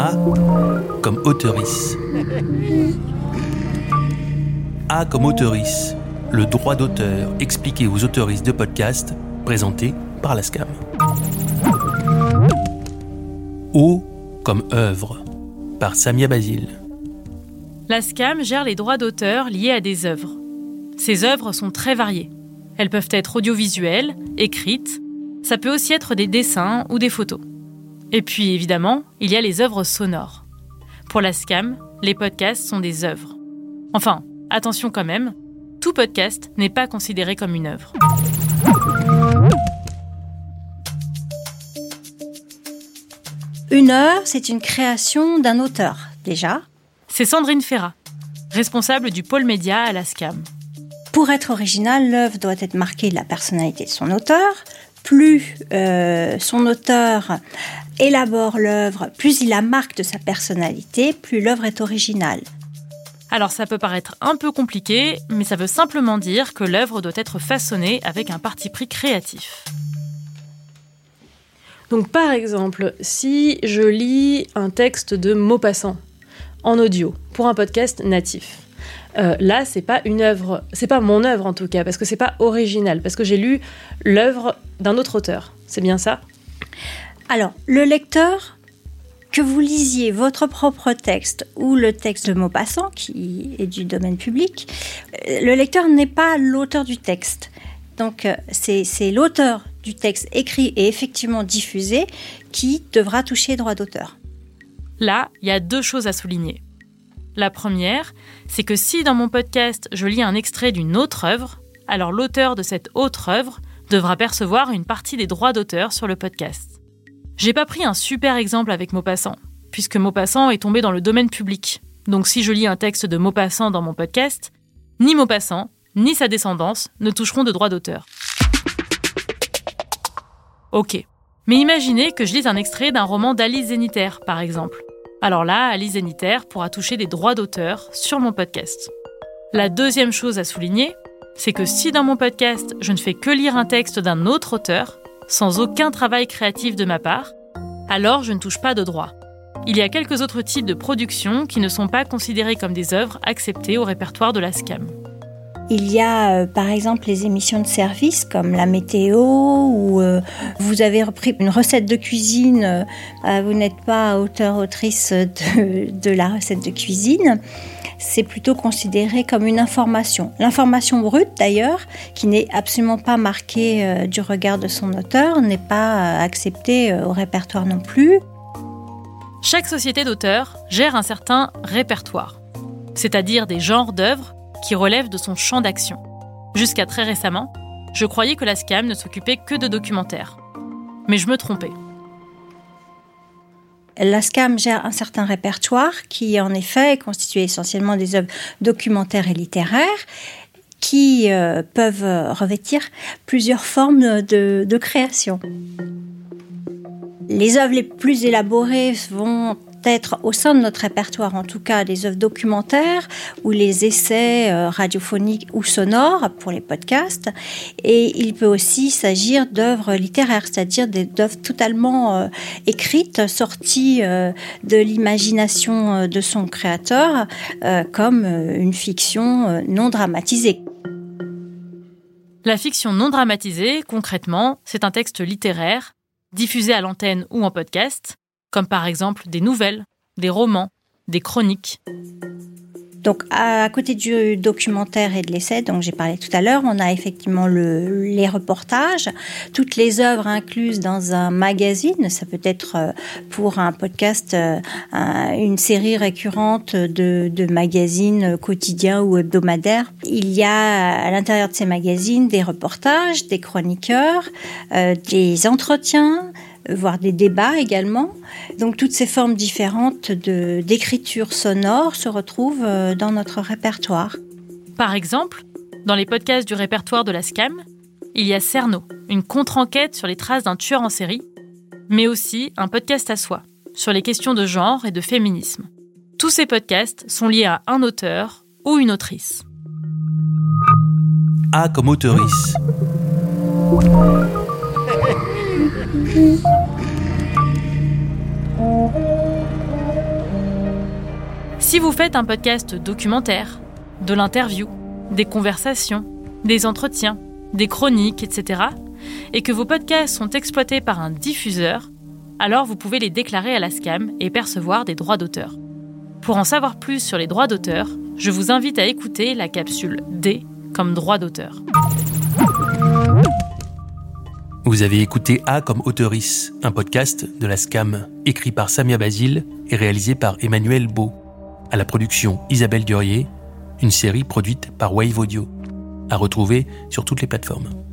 A comme auteurice. A comme auteurice, le droit d'auteur expliqué aux autoristes de podcast présenté par la SCAM. O comme œuvre, par Samia Basile. La SCAM gère les droits d'auteur liés à des œuvres. Ces œuvres sont très variées. Elles peuvent être audiovisuelles, écrites, ça peut aussi être des dessins ou des photos. Et puis évidemment, il y a les œuvres sonores. Pour la SCAM, les podcasts sont des œuvres. Enfin, attention quand même, tout podcast n'est pas considéré comme une œuvre. Une œuvre, c'est une création d'un auteur, déjà. C'est Sandrine Ferrat, responsable du pôle média à la SCAM. Pour être original, l'œuvre doit être marquée de la personnalité de son auteur. Plus euh, son auteur élabore l'œuvre, plus il la marque de sa personnalité, plus l'œuvre est originale. Alors ça peut paraître un peu compliqué, mais ça veut simplement dire que l'œuvre doit être façonnée avec un parti pris créatif. Donc par exemple, si je lis un texte de Maupassant en audio pour un podcast natif, euh, là c'est pas une œuvre, c'est pas mon œuvre en tout cas, parce que c'est pas original, parce que j'ai lu l'œuvre d'un autre auteur. C'est bien ça? Alors, le lecteur, que vous lisiez votre propre texte ou le texte de Maupassant, qui est du domaine public, euh, le lecteur n'est pas l'auteur du texte. Donc, euh, c'est l'auteur du texte écrit et effectivement diffusé qui devra toucher droit d'auteur. Là, il y a deux choses à souligner. La première, c'est que si dans mon podcast je lis un extrait d'une autre œuvre, alors l'auteur de cette autre œuvre devra percevoir une partie des droits d'auteur sur le podcast. J'ai pas pris un super exemple avec Maupassant, puisque Maupassant est tombé dans le domaine public. Donc si je lis un texte de Maupassant dans mon podcast, ni Maupassant, ni sa descendance ne toucheront de droits d'auteur. Ok. Mais imaginez que je lise un extrait d'un roman d'Alice Zénitaire, par exemple. Alors là, Alice Zénitaire pourra toucher des droits d'auteur sur mon podcast. La deuxième chose à souligner, c'est que si dans mon podcast, je ne fais que lire un texte d'un autre auteur, sans aucun travail créatif de ma part, alors je ne touche pas de droits. Il y a quelques autres types de productions qui ne sont pas considérées comme des œuvres acceptées au répertoire de la SCAM. Il y a euh, par exemple les émissions de service comme la météo ou euh, vous avez repris une recette de cuisine, euh, vous n'êtes pas auteur-autrice de, de, la recette de cuisine. C'est plutôt considéré comme une information. L'information brute d'ailleurs, qui n'est absolument pas marquée du regard de son auteur, n'est pas acceptée au répertoire non plus. Chaque société d'auteur gère un certain répertoire, c'est-à-dire des genres d'œuvres qui relève de son champ d'action. Jusqu'à très récemment, je croyais que la SCAM ne s'occupait que de documentaires. Mais je me trompais. La SCAM gère un certain répertoire qui, en effet, est constitué essentiellement des œuvres documentaires et littéraires qui euh, peuvent revêtir plusieurs formes de, de création. Les œuvres les plus élaborées vont être au sein de notre répertoire, en tout cas des œuvres documentaires ou les essais euh, radiophoniques ou sonores pour les podcasts. Et il peut aussi s'agir d'œuvres littéraires, c'est-à-dire d'œuvres totalement euh, écrites, sorties euh, de l'imagination de son créateur, comme une fiction non dramatisée. La fiction non dramatisée, concrètement, c'est un texte littéraire diffusé à l'antenne ou en podcast, comme par exemple des nouvelles, des romans, des chroniques. Donc, à côté du documentaire et de l'essai dont j'ai parlé tout à l'heure, on a effectivement le, les reportages, toutes les œuvres incluses dans un magazine. Ça peut être euh, pour un podcast euh, une série récurrente de, de magazines quotidiens ou hebdomadaires. Il y a à l'intérieur de ces magazines des reportages, des chroniqueurs, euh, des entretiens, voire des débats également. Donc toutes ces formes différentes d'écriture sonore se retrouvent euh, dans notre répertoire. Par exemple, dans les podcasts du répertoire de la SCAM, il y a Cerno, une contre-enquête sur les traces d'un tueur en série, mais aussi un podcast à soi, sur les questions de genre et de féminisme. Tous ces podcasts sont liés à un auteur ou une autrice. A comme auteurice. Si vous faites un podcast documentaire, de l'interview, des conversations, des entretiens, des chroniques, etc., et que vos podcasts sont exploités par un diffuseur, alors vous pouvez les déclarer à la SCAM et percevoir des droits d'auteur. Pour en savoir plus sur les droits d'auteur, je vous invite à écouter la capsule D comme droit d'auteur. Vous avez écouté A comme Autoris, un podcast de la SCAM, écrit par Samia Basile et réalisé par Emmanuel Beau. À la production Isabelle Durier, une série produite par Wave Audio. À retrouver sur toutes les plateformes.